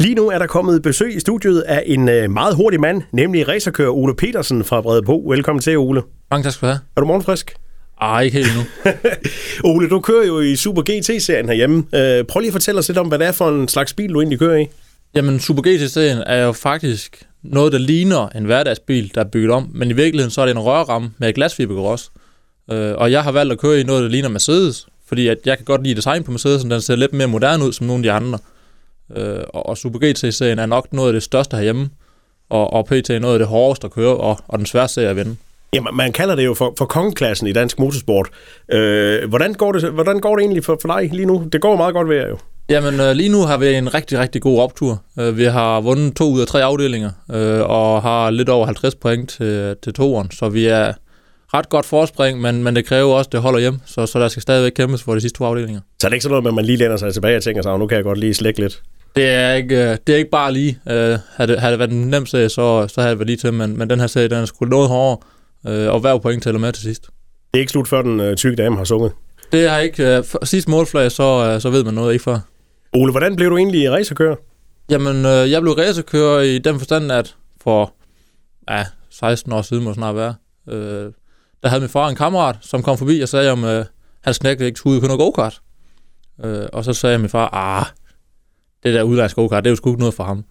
Lige nu er der kommet besøg i studiet af en øh, meget hurtig mand, nemlig racerkører Ole Petersen fra Bredebo. Velkommen til, Ole. Mange tak skal du have. Er du morgenfrisk? Ej, ikke helt endnu. Ole, du kører jo i Super GT-serien herhjemme. Øh, prøv lige at fortælle os lidt om, hvad det er for en slags bil, du egentlig kører i. Jamen, Super GT-serien er jo faktisk noget, der ligner en hverdagsbil, der er bygget om, men i virkeligheden så er det en rørramme med glasfibergrås. Øh, og jeg har valgt at køre i noget, der ligner Mercedes, fordi at jeg kan godt lide design på Mercedes, den ser lidt mere moderne ud som nogle af de andre. Øh, og Super GT-serien er nok noget af det største herhjemme, og, og PT er noget af det hårdeste at køre, og, og den sværeste serie at vinde. Jamen, man kalder det jo for, for kongeklassen i dansk motorsport. Øh, hvordan, går det, hvordan går det egentlig for, for dig lige nu? Det går meget godt ved jer jo. Jamen, øh, lige nu har vi en rigtig, rigtig god optur. Øh, vi har vundet to ud af tre afdelinger, øh, og har lidt over 50 point til, til toeren, så vi er ret godt forspring, men, men det kræver også, at det holder hjem, så, så der skal stadigvæk kæmpes for de sidste to afdelinger. Så er det ikke sådan noget med, at man lige lænder sig tilbage og tænker sig, nu kan jeg godt lige slække lidt? Det er ikke, det er ikke bare lige. Uh, havde, det, havde det været en nem serie, så, så havde det været lige til, men, men den her serie, den er sgu noget hårdere, uh, og hver point tæller med til sidst. Det er ikke slut, før den uh, tykke dame har sunget? Det har ikke. Uh, sidste målflag, så, uh, så ved man noget ikke før. Ole, hvordan blev du egentlig racerkører? Jamen, uh, jeg blev racerkører i den forstand, at for ja, 16 år siden må snart være, uh, der havde min far en kammerat, som kom forbi og sagde, om uh, hans knægt ikke skulle ud og køre noget go-kart. Uh, og så sagde min far, ah, det der udlandsk go-kart, det er jo sgu ikke noget for ham.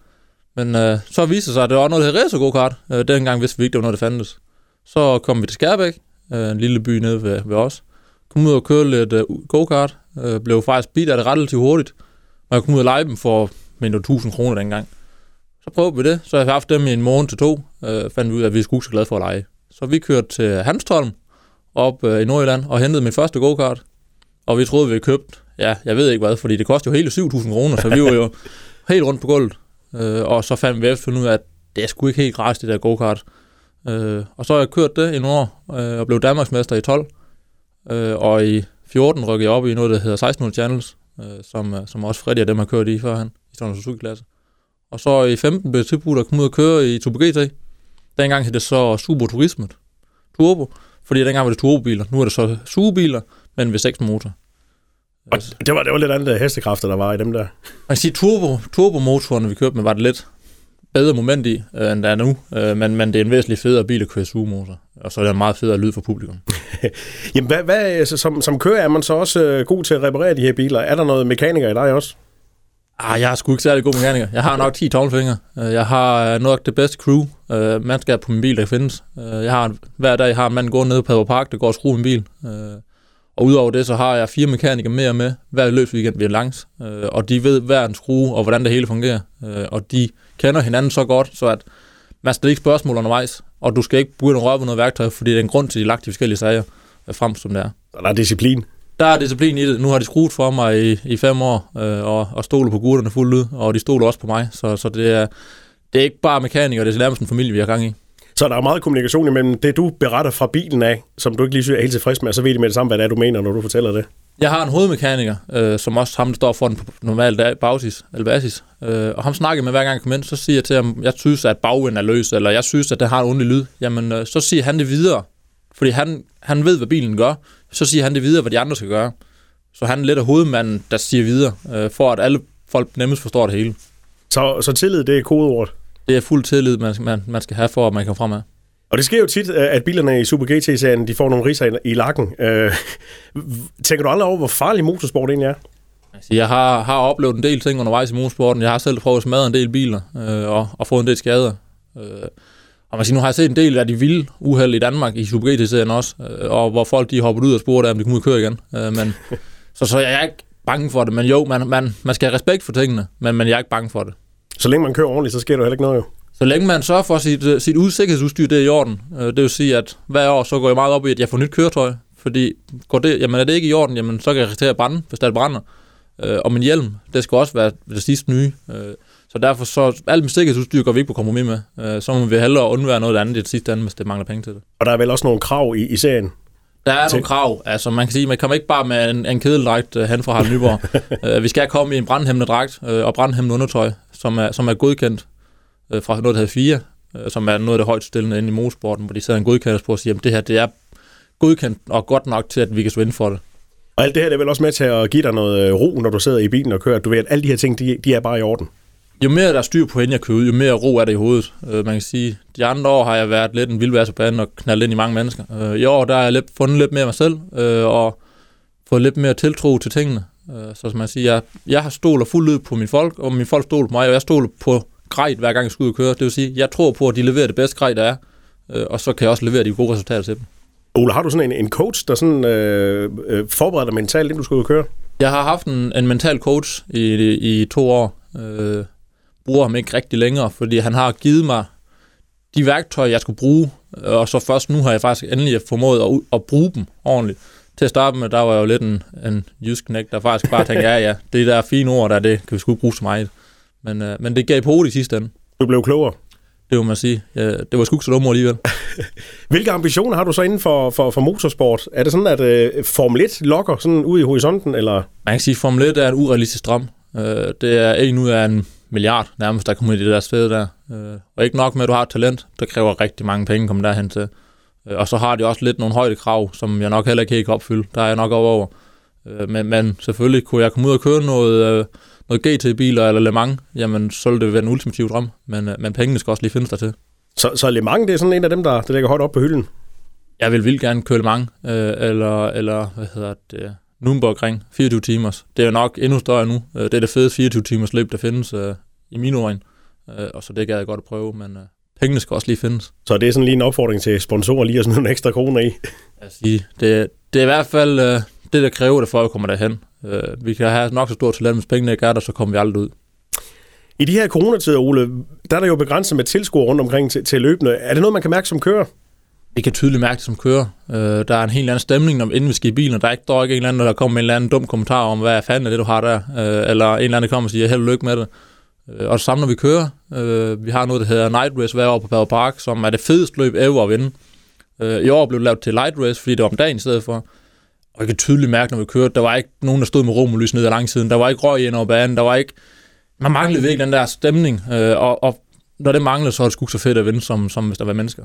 Men øh, så viste det sig, at det var noget, der hed racer go-kart. Øh, dengang vidste vi ikke, det var noget, der fandtes. Så kom vi til Skærbæk, øh, en lille by nede ved, ved os. Kom ud og kørte lidt øh, go-kart. Øh, blev faktisk bidt af det relativt hurtigt. Og jeg kom ud og lege dem for mindre 1000 kroner dengang. Så prøvede vi det. Så har jeg haft dem i en morgen til to. Øh, fandt vi ud af, at vi skulle så glade for at lege. Så vi kørte til Hanstholm op øh, i Nordjylland og hentede min første go-kart. Og vi troede, vi havde købt, ja, jeg ved ikke hvad, fordi det kostede jo hele 7.000 kroner, så vi var jo helt rundt på gulvet. Øh, og så fandt vi efter ud af, at det er sgu ikke helt gratis, det der go-kart. Øh, og så har jeg kørt det i nogle år, øh, og blev Danmarksmester i 12. Øh, og i 14 rykkede jeg op i noget, der hedder 1600 Channels, øh, som, øh, som også Freddy og dem har kørt i førhen, i en Suzuki-klasse. Og så i 15 blev tilbudt at komme ud og køre i Turbo GT. Dengang hed det så Super Turismet. Turbo. Fordi dengang var det turbobiler. Nu er det så sugebiler, men ved 6 motor. Og det var, det var lidt andet hestekræfter, der var i dem der. Man kan sige, turbo, turbomotorerne, vi kørte med, var det lidt bedre moment i, øh, end der er nu. Øh, men, men det er en væsentlig federe bil at køre sugemotor. Og så er det en meget federe lyd for publikum. Jamen, hvad, hvad, altså, som, som kører er man så også øh, god til at reparere de her biler? Er der noget mekaniker i dig også? Ah, jeg er sgu ikke særlig god mekaniker. Jeg har nok 10 tommelfingre. Jeg har nok det bedste crew, uh, mandskab på min bil, der findes. Jeg har hver dag har en mand gået ned på Park, der går og skruer min bil. Og udover det, så har jeg fire mekanikere mere med hver løbsweekend, vi er langs. Uh, og de ved hver en skrue, og hvordan det hele fungerer. Uh, og de kender hinanden så godt, så at man stiller ikke spørgsmål undervejs. Og du skal ikke begynde at røre på noget værktøj, fordi det er en grund til, at de lagt de forskellige sager frem, som det er. Og der er disciplin der er disciplin i det. Nu har de skruet for mig i, i fem år, øh, og, og stoler på gutterne fuldt ud, og de stoler også på mig. Så, så det, er, det er ikke bare mekanikere, det er nærmest en familie, vi har gang i. Så der er meget kommunikation imellem det, du beretter fra bilen af, som du ikke lige er helt tilfreds med, og så ved de med det samme, hvad det er, du mener, når du fortæller det. Jeg har en hovedmekaniker, øh, som også ham, der står for den på normal basis, eller basis. Øh, og ham snakker med hver gang jeg kommer ind, så siger jeg til ham, jeg synes, at bagvinden er løs, eller jeg synes, at det har en ondelig lyd. Jamen, øh, så siger han det videre, fordi han, han ved, hvad bilen gør. Så siger han det videre, hvad de andre skal gøre. Så han er lidt af hovedmanden, der siger videre, øh, for at alle folk nemmest forstår det hele. Så, så tillid, det er kodeordet? Det er fuld tillid, man, man, man skal have for, at man kan fremad. Og det sker jo tit, at bilerne i Super GT-serien, de får nogle riser i, lakken. Øh, tænker du aldrig over, hvor farlig motorsport egentlig er? Altså, jeg har, har oplevet en del ting undervejs i motorsporten. Jeg har selv prøvet at smadre en del biler øh, og, og fået en del skader. Øh, og man siger, nu har jeg set en del af de vilde uheld i Danmark i Super GT-serien også, øh, og hvor folk de hoppet ud og spurgte, om de kunne ud og køre igen. Øh, men så, så jeg er ikke bange for det, men jo, man, man, man skal have respekt for tingene, men, men jeg er ikke bange for det. Så længe man kører ordentligt, så sker der heller ikke noget jo? Så længe man sørger for, at sit, øh, sit udsikkerhedsudstyr det er i orden, øh, det vil sige, at hver år så går jeg meget op i, at jeg får nyt køretøj, fordi går det, jamen er det ikke i orden, jamen så kan jeg risikere at brænde, hvis det brænder. Øh, og min hjelm, det skal også være det sidste nye. så derfor så alt mit sikkerhedsudstyr går vi ikke på kompromis med. så må vi hellere undvære noget andet i det sidste andet, hvis det mangler penge til det. Og der er vel også nogle krav i, i serien? Der er nogle krav. Altså, man kan sige, man kommer ikke bare med en, en kedeldragt uh, hen fra Harald Nyborg. uh, vi skal komme i en brandhæmmende dragt uh, og brandhæmmende undertøj, som er, som er godkendt uh, fra noget, der hedder 4, uh, som er noget af det højt stillende inde i motorsporten, hvor de sidder en godkendelse på og siger, at det her det er godkendt og godt nok til, at vi kan svinde for det. Og alt det her det er vel også med til at give dig noget ro, når du sidder i bilen og kører. Du ved, at alle de her ting, de, de er bare i orden. Jo mere der er styr på, inden jeg kører ud, jo mere ro er det i hovedet. Øh, man kan sige, de andre år har jeg været lidt en vildværse på og knaldet ind i mange mennesker. Øh, I år der har jeg lidt, fundet lidt mere mig selv, øh, og fået lidt mere tiltro til tingene. Øh, så som man siger, jeg, jeg har stoler fuldt ud på mine folk, og mine folk stoler på mig, og jeg stoler på grejt, hver gang jeg skal ud og køre. Det vil sige, jeg tror på, at de leverer det bedste grej, der er, øh, og så kan jeg også levere de gode resultater til dem. Ole, har du sådan en, en coach, der sådan, øh, øh, forbereder dig mentalt, inden du skal ud og køre? Jeg har haft en, en mental coach i, i, i to år. Øh, bruger ham ikke rigtig længere, fordi han har givet mig de værktøjer, jeg skulle bruge, og så først nu har jeg faktisk endelig formået at, at bruge dem ordentligt. Til at starte med, der var jeg jo lidt en, en jysk knæk, der faktisk bare tænkte, ja ja, det der fine ord der, det kan vi sgu bruge så meget. Men, øh, men det gav på i sidste ende. Du blev klogere? Det må man sige. Ja, det var sgu ikke så dumt alligevel. Hvilke ambitioner har du så inden for, for, for motorsport? Er det sådan, at øh, Formel 1 lokker sådan ud i horisonten? Eller? Man kan sige, at Formel 1 er en urealistisk drøm. Øh, det er en ud af en milliard nærmest, der kommer i det der sted der. Øh, og ikke nok med, at du har et talent, der kræver rigtig mange penge at komme derhen til. Øh, og så har de også lidt nogle højdekrav, som jeg nok heller ikke kan opfylde. Der er jeg nok over. Øh, men, men selvfølgelig kunne jeg komme ud og køre noget, øh, noget GT-biler eller Le Mans, jamen så ville det være en ultimativ drøm. Men, øh, men pengene skal også lige findes der til. Så, så Le Mans, det er sådan en af dem, der, der ligger højt op på hylden? Jeg vil vildt gerne køre Le Mans, øh, eller, eller hvad hedder det, Nürburgring, 24 timers. Det er jo nok endnu større nu. Øh, det er det fede 24 timers løb, der findes øh, i mine øjne. Øh, og så det gad jeg godt at prøve, men øh, pengene skal også lige findes. Så det er sådan lige en opfordring til sponsorer lige at smide nogle ekstra kroner i? Jeg sige, det, det er i hvert fald øh, det, der kræver det, for at vi kommer derhen. Øh, vi kan have nok så stort talent, hvis pengene ikke er der, så kommer vi aldrig ud. I de her coronatider, Ole, der er der jo begrænset med tilskuere rundt omkring til, til løbende. Er det noget, man kan mærke som kører? Vi kan tydeligt mærke det som kører. Øh, der er en helt anden stemning, når inden vi skal i bilen, der er ikke, der er ikke en eller anden, der kommer med en eller anden dum kommentar om, hvad fanden er det, du har der, øh, eller en eller anden, der kommer og siger, held og lykke med det. Øh, og det samme, når vi kører. Øh, vi har noget, der hedder Night Race hver år på Power Park, som er det fedeste løb ever at vinde. Øh, I år blev det lavet til Light Race, fordi det var om dagen i stedet for. Og jeg kan tydeligt mærke, når vi kørte, der var ikke nogen, der stod med romerlys nede ad langsiden. Der var ikke røg ind over banen. Der var ikke... Man manglede virkelig den der stemning. Øh, og, og når det manglede, så er det sgu så fedt at vinde, som, som hvis der var mennesker.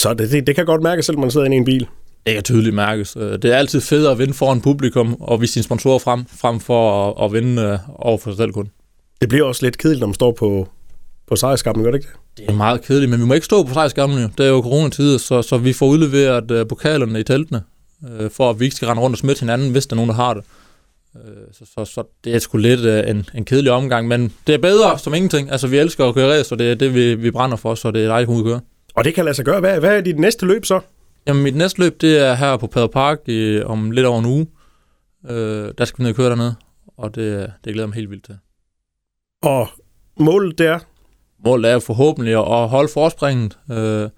Så det, det, det kan godt mærkes, selvom man sidder inde i en bil? Det kan tydeligt mærkes. Øh, det er altid federe at vinde foran publikum og vise sine sponsorer frem, frem for at, at vinde øh, over for sig selv kun. Det bliver også lidt kedeligt, når man står på, på sejrskampen, gør det ikke det? Det er meget kedeligt, men vi må ikke stå på sejrskampen jo. Det er jo coronatid, så, så vi får udleveret uh, pokalerne i teltene, uh, for at vi ikke skal rende rundt og smitte hinanden, hvis der er nogen, der har det. Uh, så, så, så det er sgu lidt en, en kedelig omgang, men det er bedre som ingenting. Altså, vi elsker at køre race, og det er det, vi, vi brænder for, så det er dejligt at køre. Og det kan lade sig gøre. Hvad, hvad er dit næste løb så? Jamen, mit næste løb, det er her på Padre Park i, om lidt over en uge. Øh, der skal vi ned og køre dernede, og det, det glæder mig helt vildt til. Og målet der? Målet er forhåbentlig at holde forspringet. Øh,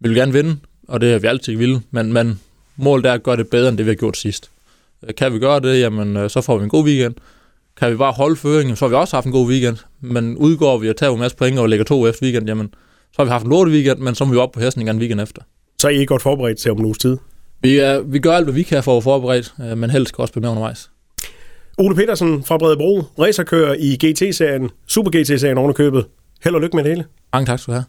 vi vil gerne vinde, og det er vi altid vil, men, men målet er at gøre det bedre, end det vi har gjort sidst. Øh, kan vi gøre det, jamen, øh, så får vi en god weekend. Kan vi bare holde føringen, så har vi også haft en god weekend. Men udgår vi og tager en masse point og lægger to efter weekend, jamen, så har vi haft en lort weekend, men så er vi op på hesten igen weekend efter. Så er I godt forberedt til om en uges tid? Vi, er, vi gør alt, hvad vi kan for at forberedt, øh, men helst skal også blive med undervejs. Ole Petersen fra Bredebro, racerkører i GT-serien, Super GT-serien ovenikøbet. Held og lykke med det hele. Mange tak skal du have.